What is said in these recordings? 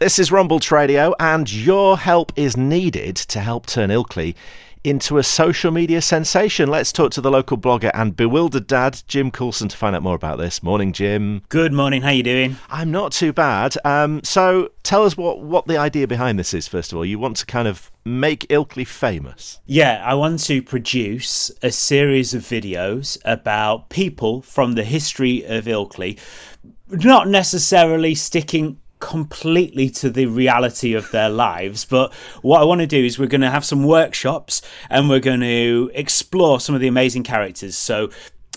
This is Rombalds Radio, and your help is needed to help turn Ilkley into a social media sensation. Let's talk to the local blogger and bewildered dad, Jim Coulson, to find out more about this. Morning, Jim. Good morning. How are you doing? I'm not too bad. Um, so tell us what, what the idea behind this is, first of all. You want to kind of make Ilkley famous. Yeah, I want to produce a series of videos about people from the history of Ilkley, not necessarily sticking completely to the reality of their lives. But what I want to do is we're going to have some workshops and we're going to explore some of the amazing characters. So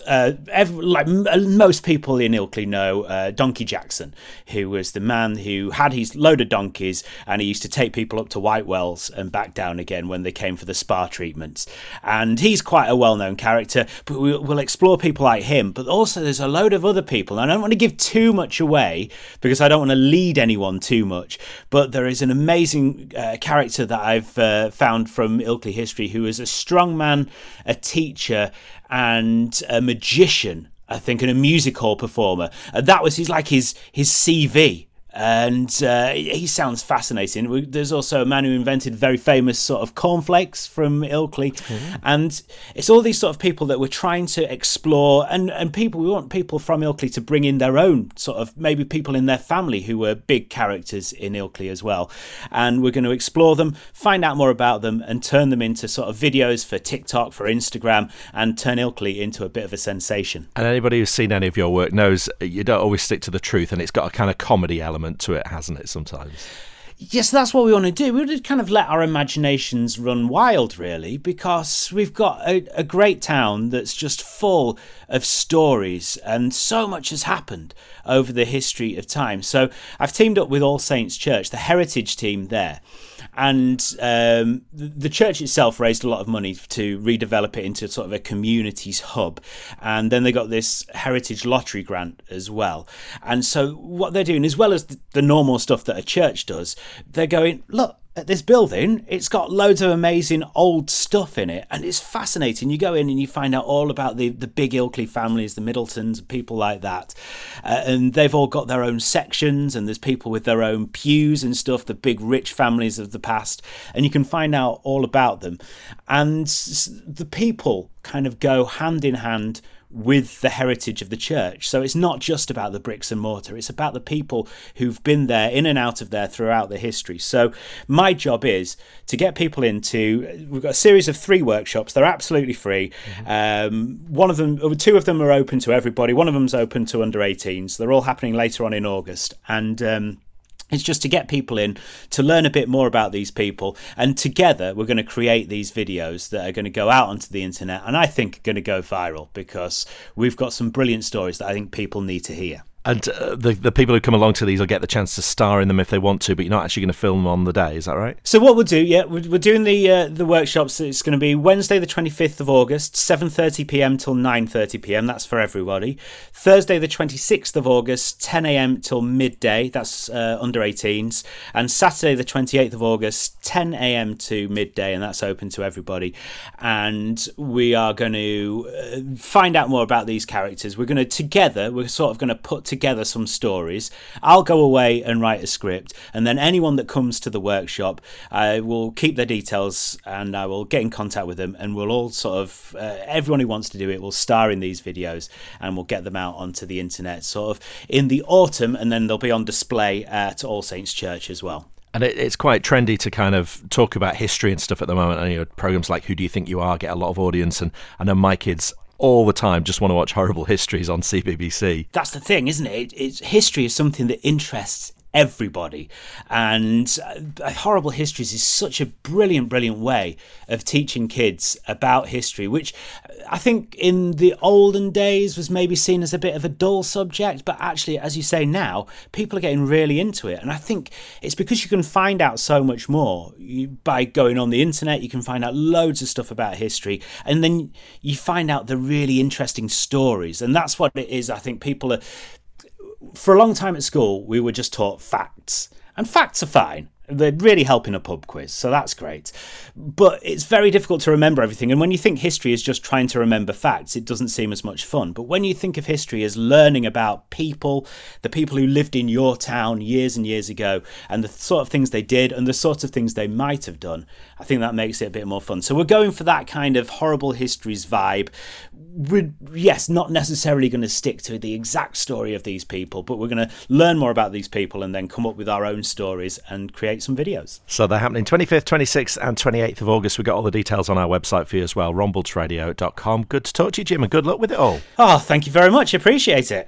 uh, every, like uh, most people in Ilkley know uh, Donkey Jackson, who was the man who had his load of donkeys and he used to take people up to White Wells and back down again when they came for the spa treatments. And he's quite a well known character, but we'll, we'll explore people like him. But also, there's a load of other people. And I don't want to give too much away because I don't want to lead anyone too much. But there is an amazing uh, character that I've uh, found from Ilkley history who is a strong man, a teacher, and a magician, I think, and a music hall performer. And that was his like his his CV and uh, he sounds fascinating. There's also a man who invented very famous sort of cornflakes from Ilkley, mm-hmm. and it's all these sort of people that we're trying to explore, and and people we want people from Ilkley to bring in their own sort of maybe people in their family who were big characters in Ilkley as well, and we're going to explore them, find out more about them, and turn them into sort of videos for TikTok, for Instagram, and turn Ilkley into a bit of a sensation. And anybody who's seen any of your work knows you don't always stick to the truth, and it's got a kind of comedy element element to it, hasn't it, sometimes? Yes, that's what we want to do. We want to kind of let our imaginations run wild, really, because we've got a, a, great town that's just full of stories, and so much has happened over the history of time. So I've teamed up with All Saints Church, the heritage team there, and um, the church itself raised a lot of money to redevelop it into sort of a communities hub. And then they got this heritage lottery grant as well. And so what they're doing as well as the normal stuff that a church does they're going look at this building, it's got loads of amazing old stuff in it, and it's fascinating. You go in and you find out all about the, the big Ilkley families, the Middletons, people like that. Uh, and they've all got their own sections, and there's people with their own pews and stuff, the big rich families of the past, and you can find out all about them. And the people kind of go hand in hand with the heritage of the church. So it's not just about the bricks and mortar, it's about the people who've been there, in and out of there throughout the history. So my job is to get people into, we've got a series of three workshops, they're absolutely free. Mm-hmm. Um, one of them, two of them are open to everybody, one of them's open to under 18s. They're all happening later on in August. And, um, it's just to get people in to learn a bit more about these people. And together we're going to create these videos that are going to go out onto the internet and i think are going to go viral because we've got some brilliant stories that i think people need to hear and uh, the the people who come along to these will get the chance to star in them if they want to, but you're not actually going to film on the day. Is that right? So what we'll do, yeah, we're, we're doing the uh, the workshops. It's going to be Wednesday, the 25th of August, 7:30 p.m. till 9:30 p.m. That's for everybody. Thursday, the 26th of August, 10 a.m. till midday. That's uh, under 18s. And Saturday, the 28th of August, 10 a.m. to midday, and that's open to everybody. And we are going to uh, find out more about these characters. We're going to together. We're sort of going to put together some stories. I'll go away and write a script, and then anyone that comes to the workshop, I will keep their details and I will get in contact with them, and we'll all sort of uh, everyone who wants to do it will star in these videos, and we'll get them out onto the internet sort of in the autumn, and then they'll be on display at All Saints Church as well. And it, it's quite trendy to kind of talk about history and stuff at the moment. And you know, programs like "Who Do You Think You Are" get a lot of audience, and I know my kids all the time just want to watch horrible histories on CBBC. That's the thing, isn't it? It's, history is something that interests everybody. And uh, Horrible Histories is such a brilliant, brilliant way of teaching kids about history, which I think in the olden days was maybe seen as a bit of a dull subject, but actually, as you say now, people are getting really into it. And I think it's because you can find out so much more you, by going on the internet. You can find out loads of stuff about history, and then you find out the really interesting stories. And that's what it is. I think people are for a long time at school, we were just taught facts. And facts are fine. They're really helping a pub quiz, so that's great. But it's very difficult to remember everything. And when you think history is just trying to remember facts, it doesn't seem as much fun. But when you think of history as learning about people, the people who lived in your town years and years ago, and the sort of things they did and the sort of things they might have done, I think that makes it a bit more fun. So we're going for that kind of horrible histories vibe. We're, yes, not necessarily going to stick to the exact story of these people, but we're going to learn more about these people and then come up with our own stories and create some videos. So they're happening 25th, 26th, and 28th of August. We've got all the details on our website for you as well, rombaldsradio.com. Good to talk to you, Jim, and good luck with it all. Oh, thank you very much. Appreciate it.